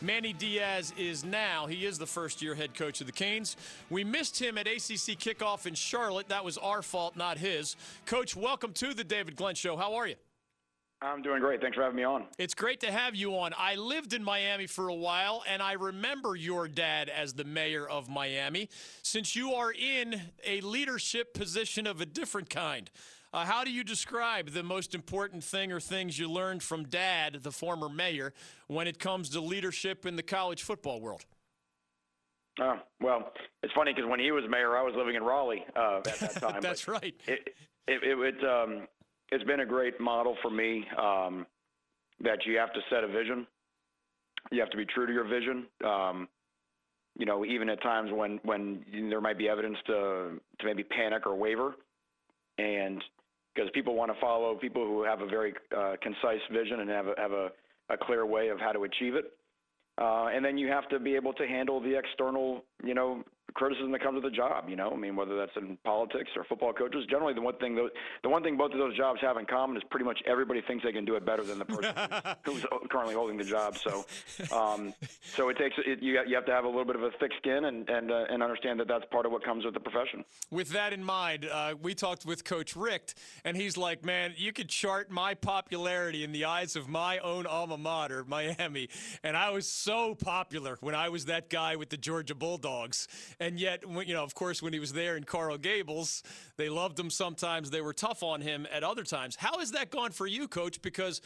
Manny Diaz is now. He is the first year head coach of the Canes. We missed him at ACC kickoff in Charlotte. That was our fault, not his. Coach, welcome to the David Glenn Show. How are you? I'm doing great. Thanks for having me on. It's great to have you on. I lived in Miami for a while, and I remember your dad as the mayor of Miami. Since you are in a leadership position of a different kind, uh, how do you describe the most important thing or things you learned from dad, the former mayor, when it comes to leadership in the college football world? Oh, well, it's funny because when he was mayor, I was living in Raleigh uh, at that time. That's right. It, it, it, it um, it's been a great model for me um, that you have to set a vision. You have to be true to your vision. Um, you know, even at times when when there might be evidence to to maybe panic or waver, and because people want to follow people who have a very uh, concise vision and have a, have a, a clear way of how to achieve it. Uh, and then you have to be able to handle the external, you know, criticism that comes with the job. You know, I mean, whether that's in politics or football coaches. Generally, the one thing those, the one thing both of those jobs have in common is pretty much everybody thinks they can do it better than the person who's currently holding the job. So, um, so it takes it, you you have to have a little bit of a thick skin and and uh, and understand that that's part of what comes with the profession. With that in mind, uh, we talked with Coach Richt, and he's like, "Man, you could chart my popularity in the eyes of my own alma mater, Miami, and I was so popular when I was that guy with the Georgia Bulldogs." And yet, you know, of course, when he was there in Coral Gables, they loved him sometimes. They were tough on him at other times. How has that gone for you, coach? Because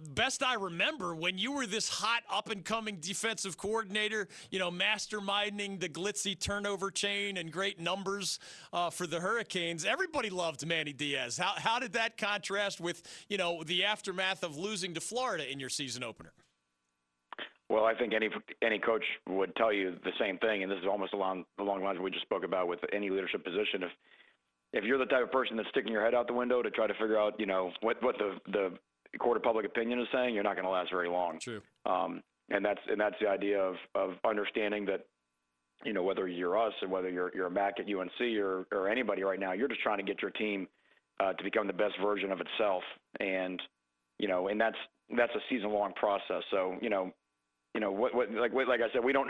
best I remember, when you were this hot up and coming defensive coordinator, you know, masterminding the glitzy turnover chain and great numbers uh, for the Hurricanes, everybody loved Manny Diaz. How, how did that contrast with, you know, the aftermath of losing to Florida in your season opener? Well, I think any any coach would tell you the same thing, and this is almost along along the lines we just spoke about with any leadership position. If if you're the type of person that's sticking your head out the window to try to figure out, you know, what what the the court of public opinion is saying, you're not going to last very long. True. Um, and that's and that's the idea of of understanding that, you know, whether you're us or whether you're you're a Mack at UNC or or anybody right now, you're just trying to get your team uh, to become the best version of itself, and you know, and that's that's a season long process. So you know, you know what, what like like I said, we don't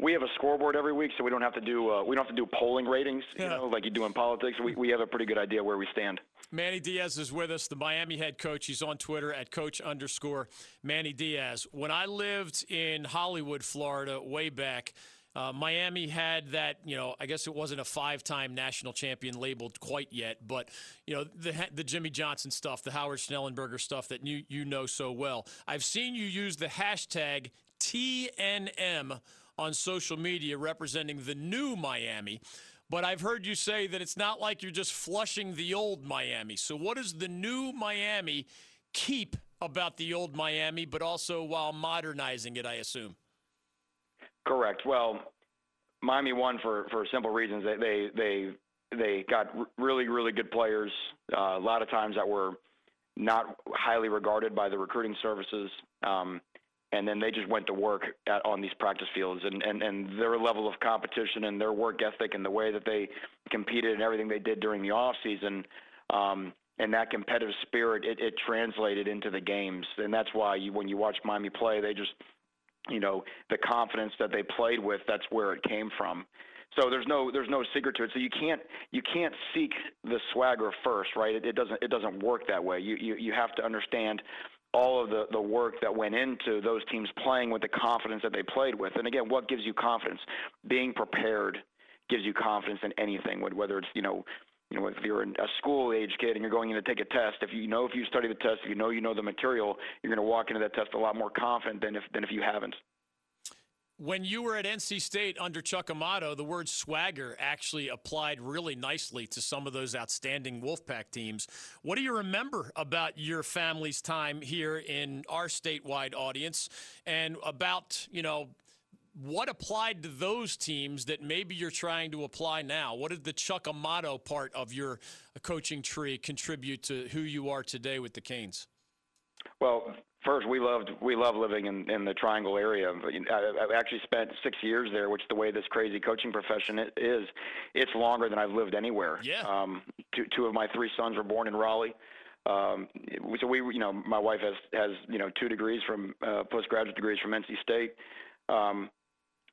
we have a scoreboard every week, so we don't have to do uh, we don't have to do polling ratings, you know, like you do in politics. We we have a pretty good idea where we stand. Manny Diaz is with us, the Miami head coach. He's on Twitter at coach underscore Manny Diaz. When I lived in Hollywood, Florida, way back. Uh, Miami had that, you know, I guess it wasn't a five-time national champion labeled quite yet, but you know the the Jimmy Johnson stuff, the Howard Schnellenberger stuff that you you know so well. I've seen you use the hashtag TNM on social media representing the new Miami. But I've heard you say that it's not like you're just flushing the old Miami. So, what does the new Miami keep about the old Miami, but also while modernizing it, I assume? Correct. Well, Miami won for, for simple reasons. They, they, they, they got really, really good players, uh, a lot of times that were not highly regarded by the recruiting services. Um, and then they just went to work at, on these practice fields. And, and, and their level of competition and their work ethic and the way that they competed and everything they did during the off season um, and that competitive spirit it, it translated into the games. And that's why you when you watch Miami play they just you know the confidence that they played with that's where it came from. So there's no there's no secret to it. So you can't you can't seek the swagger first right? It, it doesn't it doesn't work that way. You you you have to understand all of the, the work that went into those teams playing with the confidence that they played with. And again, what gives you confidence? Being prepared gives you confidence in anything, whether it's, you know, you know, if you're a school age kid and you're going in to take a test, if you know if you study the test, if you know you know the material, you're going to walk into that test a lot more confident than if than if you haven't when you were at NC State under Chuck Amato, the word swagger actually applied really nicely to some of those outstanding Wolfpack teams. What do you remember about your family's time here in our statewide audience and about, you know, what applied to those teams that maybe you're trying to apply now? What did the Chuck Amato part of your coaching tree contribute to who you are today with the Canes? Well, first we loved we love living in in the Triangle area. I've actually spent six years there, which is the way this crazy coaching profession is, it's longer than I've lived anywhere. Yeah. Um, two two of my three sons were born in Raleigh. Um, so we, you know, my wife has has you know two degrees from uh, postgraduate degrees from NC State. Um,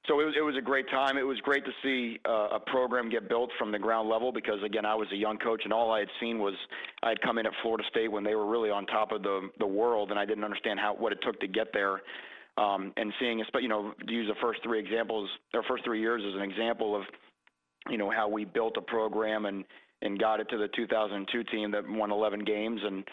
so it was, it was a great time. It was great to see uh, a program get built from the ground level because again, I was a young coach and all I had seen was I had come in at Florida State when they were really on top of the the world, and I didn't understand how what it took to get there. Um, and seeing, you know, to use the first three examples, their first three years as an example of, you know, how we built a program and and got it to the 2002 team that won 11 games and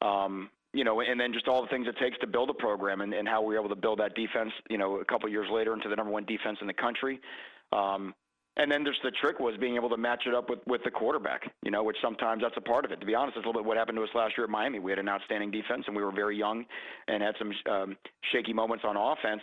um, you know, and then just all the things it takes to build a program and, and how we were able to build that defense, you know, a couple years later into the number one defense in the country. Um, and then just the trick was being able to match it up with, with the quarterback, you know, which sometimes that's a part of it. To be honest, it's a little bit what happened to us last year at Miami. We had an outstanding defense and we were very young and had some um, shaky moments on offense.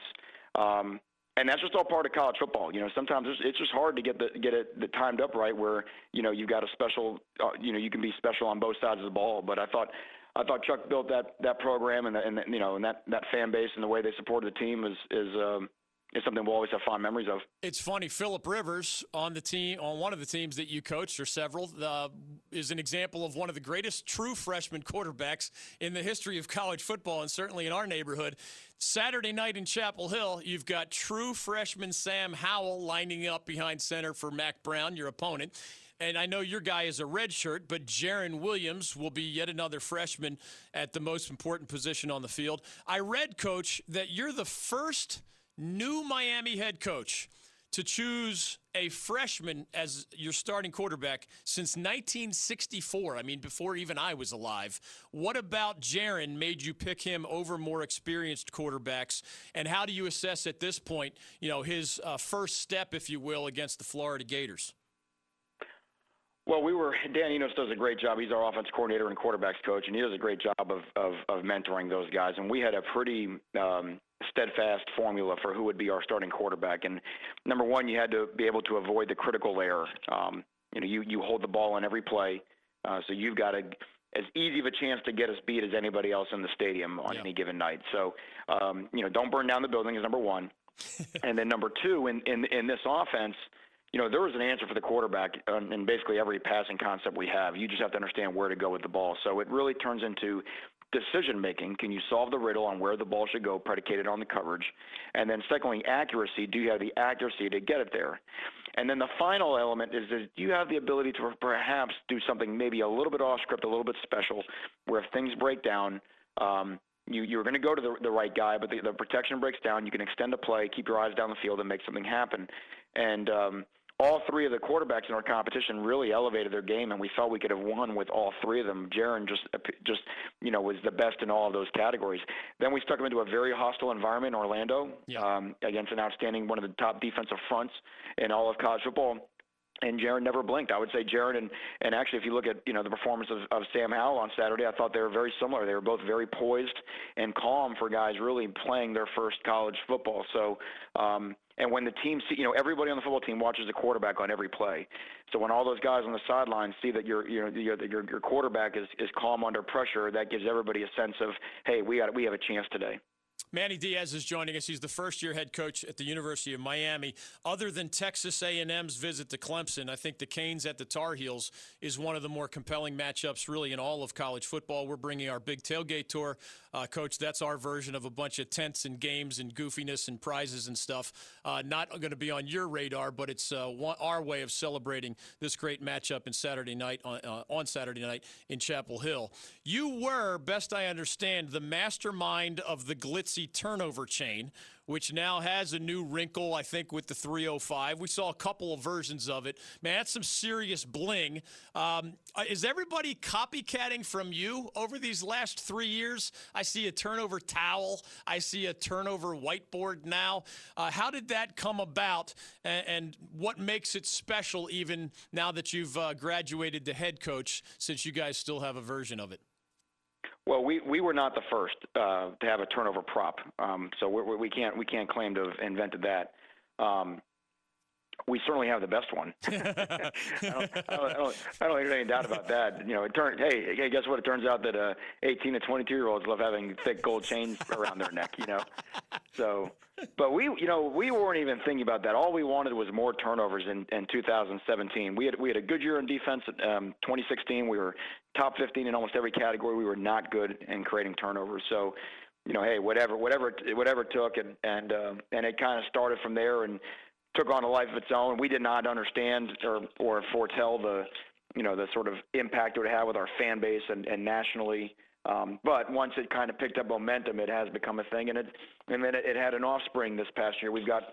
Um, and that's just all part of college football. You know, sometimes it's, it's just hard to get the get it the timed up right where you know you've got a special, uh, you know, you can be special on both sides of the ball. But I thought I thought Chuck built that that program and, and you know and that that fan base and the way they supported the team is is um, something we'll always have fond memories of. It's funny, Philip Rivers on the team on one of the teams that you coached or several uh, is an example of one of the greatest true freshman quarterbacks in the history of college football and certainly in our neighborhood. Saturday night in Chapel Hill, you've got true freshman Sam Howell lining up behind center for Mack Brown, your opponent and I know your guy is a red shirt, but Jarren Williams will be yet another freshman at the most important position on the field. I read, coach, that you're the first new Miami head coach to choose a freshman as your starting quarterback since 1964. I mean, before even I was alive. What about Jarren made you pick him over more experienced quarterbacks? And how do you assess at this point, you know, his uh, first step, if you will, against the Florida Gators? Well, we were Dan Enos does a great job. He's our offense coordinator and quarterbacks coach, and he does a great job of of, of mentoring those guys. And we had a pretty um, steadfast formula for who would be our starting quarterback. And number one, you had to be able to avoid the critical error. Um, you know, you you hold the ball on every play, uh, so you've got a as easy of a chance to get us beat as anybody else in the stadium on any given night. So, um, you know, don't burn down the building is number one, and then number two, in in in this offense you know, there was an answer for the quarterback in basically every passing concept we have. You just have to understand where to go with the ball. So it really turns into decision making. Can you solve the riddle on where the ball should go, predicated on the coverage? And then, secondly, accuracy. Do you have the accuracy to get it there? And then the final element is, do you have the ability to perhaps do something maybe a little bit off script, a little bit special, where if things break down, um, you, you're going to go to the, the right guy, but the, the protection breaks down. You can extend a play, keep your eyes down the field, and make something happen. And um, all three of the quarterbacks in our competition really elevated their game, and we felt we could have won with all three of them. Jarren just, just you know, was the best in all of those categories. Then we stuck him into a very hostile environment in Orlando yeah. um, against an outstanding, one of the top defensive fronts in all of college football and Jarren never blinked. I would say Jarren and and actually, if you look at you know the performance of, of Sam Howell on Saturday, I thought they were very similar. They were both very poised and calm for guys really playing their first college football. So, um, and when the team see, you know, everybody on the football team watches the quarterback on every play. So when all those guys on the sideline see that your you know your your, your quarterback is is calm under pressure, that gives everybody a sense of hey, we got we have a chance today. Manny Diaz is joining us. He's the first-year head coach at the University of Miami. Other than Texas A&M's visit to Clemson, I think the Canes at the Tar Heels is one of the more compelling matchups, really, in all of college football. We're bringing our big tailgate tour, uh, coach. That's our version of a bunch of tents and games and goofiness and prizes and stuff. Uh, not going to be on your radar, but it's uh, one, our way of celebrating this great matchup in Saturday night on, uh, on Saturday night in Chapel Hill. You were, best I understand, the mastermind of the turnover chain, which now has a new wrinkle, I think, with the 305. We saw a couple of versions of it. Man, that's some serious bling. Um, uh, is everybody copycatting from you over these last three years? I see a turnover towel. I see a turnover whiteboard now. Uh, how did that come about, and, and, what makes it special, even now that you've uh, graduated to head coach, since you guys still have a version of it? Well, we, we were not the first uh, to have a turnover prop, um, so we're, we can't we can't claim to have invented that. Um, we certainly have the best one. I, don't, I, don't, I, don't, I don't think there's any doubt about that. You know, it turned. Hey, hey, guess what? It turns out that uh, 18 to 22 year olds love having thick gold chains around their neck. You know, so. But we, you know, we weren't even thinking about that. All we wanted was more turnovers in, in 2017. We had we had a good year in defense. Um, 2016, we were top 15 in almost every category. We were not good in creating turnovers. So, you know, hey, whatever, whatever, whatever it took, and and um, and it kind of started from there. And took on a life of its own. We did not understand or or foretell the you know the sort of impact it would have with our fan base and, and nationally. Um, but once it kind of picked up momentum, it has become a thing, and it and then it, it had an offspring this past year. We've got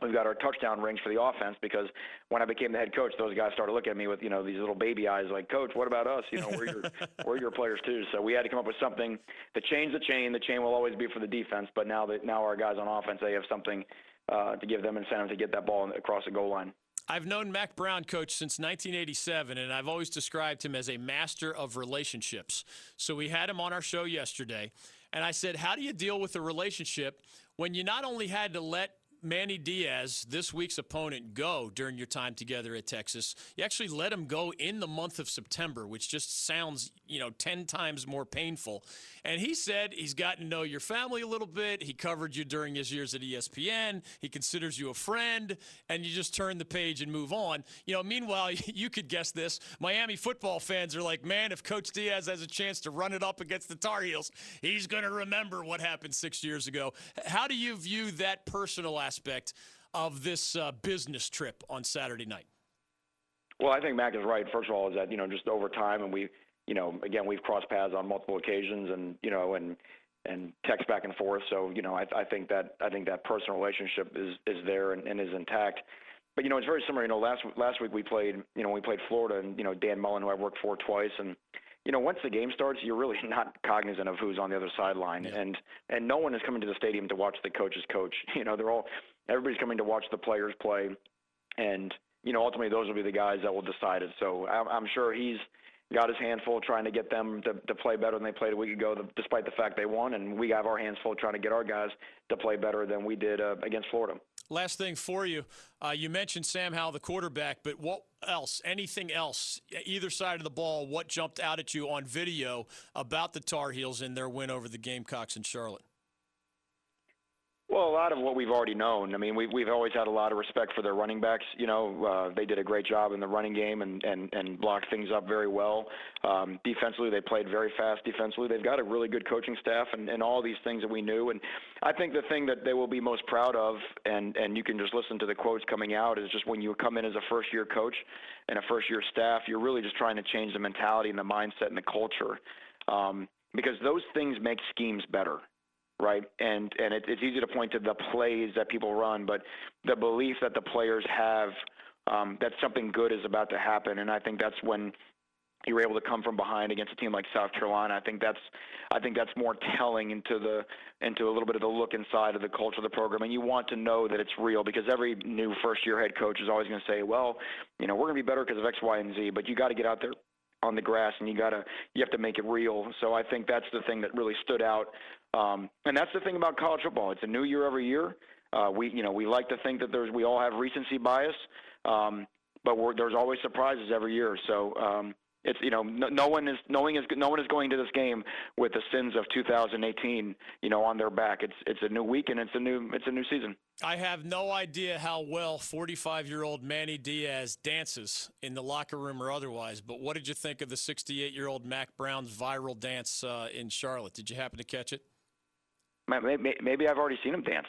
we've got our touchdown rings for the offense because when I became the head coach, those guys started looking at me with you know these little baby eyes, like, Coach, what about us? You know, we're your we're your players too. So we had to come up with something to change the chain. The chain will always be for the defense, but now that now our guys on offense, they have something uh, to give them incentive to get that ball across the goal line. I've known Mack Brown, coach, since 1987, and I've always described him as a master of relationships. So we had him on our show yesterday, and I said, How do you deal with a relationship when you not only had to let Manny Diaz, this week's opponent, go during your time together at Texas. You actually let him go in the month of September, which just sounds, you know, 10 times more painful. And he said he's gotten to know your family a little bit. He covered you during his years at ESPN. He considers you a friend, and you just turn the page and move on. You know, meanwhile, you could guess this Miami football fans are like, man, if Coach Diaz has a chance to run it up against the Tar Heels, he's going to remember what happened six years ago. How do you view that personal aspect? Aspect of this uh, business trip on Saturday night? Well, I think Mack is right. First of all, is that you know just over time, and we, you know, again we've crossed paths on multiple occasions, and you know, and and text back and forth. So you know, I, I think that I think that personal relationship is is there and, and is intact. But you know, it's very similar. You know, last last week we played, you know, we played Florida, and you know, Dan Mullen, who I worked for twice, and you know, once the game starts, you're really not cognizant of who's on the other sideline, yeah. and and no one is coming to the stadium to watch the coach's coach. You know, they're all everybody's coming to watch the players play, and you know, ultimately those will be the guys that will decide it. So I'm, I'm sure he's got his hands full trying to get them to, to play better than they played a week ago, despite the fact they won, and we have our hands full trying to get our guys to play better than we did uh, against Florida. Last thing for you, uh, you mentioned Sam Howell, the quarterback, but what else? Anything else? Either side of the ball? What jumped out at you on video about the Tar Heels in their win over the Gamecocks in Charlotte? Well, a lot of what we've already known. I mean, we've we've always had a lot of respect for their running backs. You know, uh, they did a great job in the running game and and and blocked things up very well. Um, defensively, they played very fast. Defensively, they've got a really good coaching staff and and all these things that we knew. And I think the thing that they will be most proud of, and and you can just listen to the quotes coming out, is just when you come in as a first year coach and a first year staff, you're really just trying to change the mentality and the mindset and the culture. Um, because those things make schemes better right? And and it, it's easy to point to the plays that people run, but the belief that the players have um, that something good is about to happen, and I think that's when you were able to come from behind against a team like South Carolina. I think that's I think that's more telling into the into a little bit of the look inside of the culture of the program. And you want to know that it's real because every new first year head coach is always going to say, well, you know, we're going to be better because of X, Y, and Z. But you got to get out there on the grass and you got to you have to make it real. So I think that's the thing that really stood out um, and that's the thing about college football. It's a new year every year. Uh, we, you know, we like to think that there's we all have recency bias, um, but there's always surprises every year. So um, it's you know no, no, one is knowing is no one is going to this game with the sins of 2018 you know on their back. It's it's a new week and it's a new it's a new season. I have no idea how well 45 year old Manny Diaz dances in the locker room or otherwise. But what did you think of the 68 year old Mack Brown's viral dance uh, in Charlotte? Did you happen to catch it? Maybe, maybe I've already seen him dance.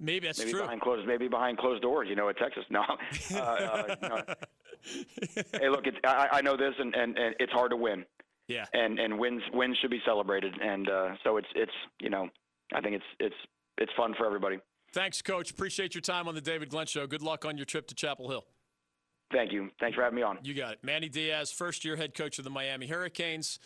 Maybe that's maybe true. Behind closed, maybe behind closed doors, you know, at Texas. No. uh, uh, no. hey, look, it's, I, I know this, and, and, and it's hard to win. Yeah. And and wins wins should be celebrated, and uh, so it's it's you know, I think it's it's it's fun for everybody. Thanks, Coach. Appreciate your time on the David Glenn Show. Good luck on your trip to Chapel Hill. Thank you. Thanks for having me on. You got it. Manny Diaz, first year head coach of the Miami Hurricanes.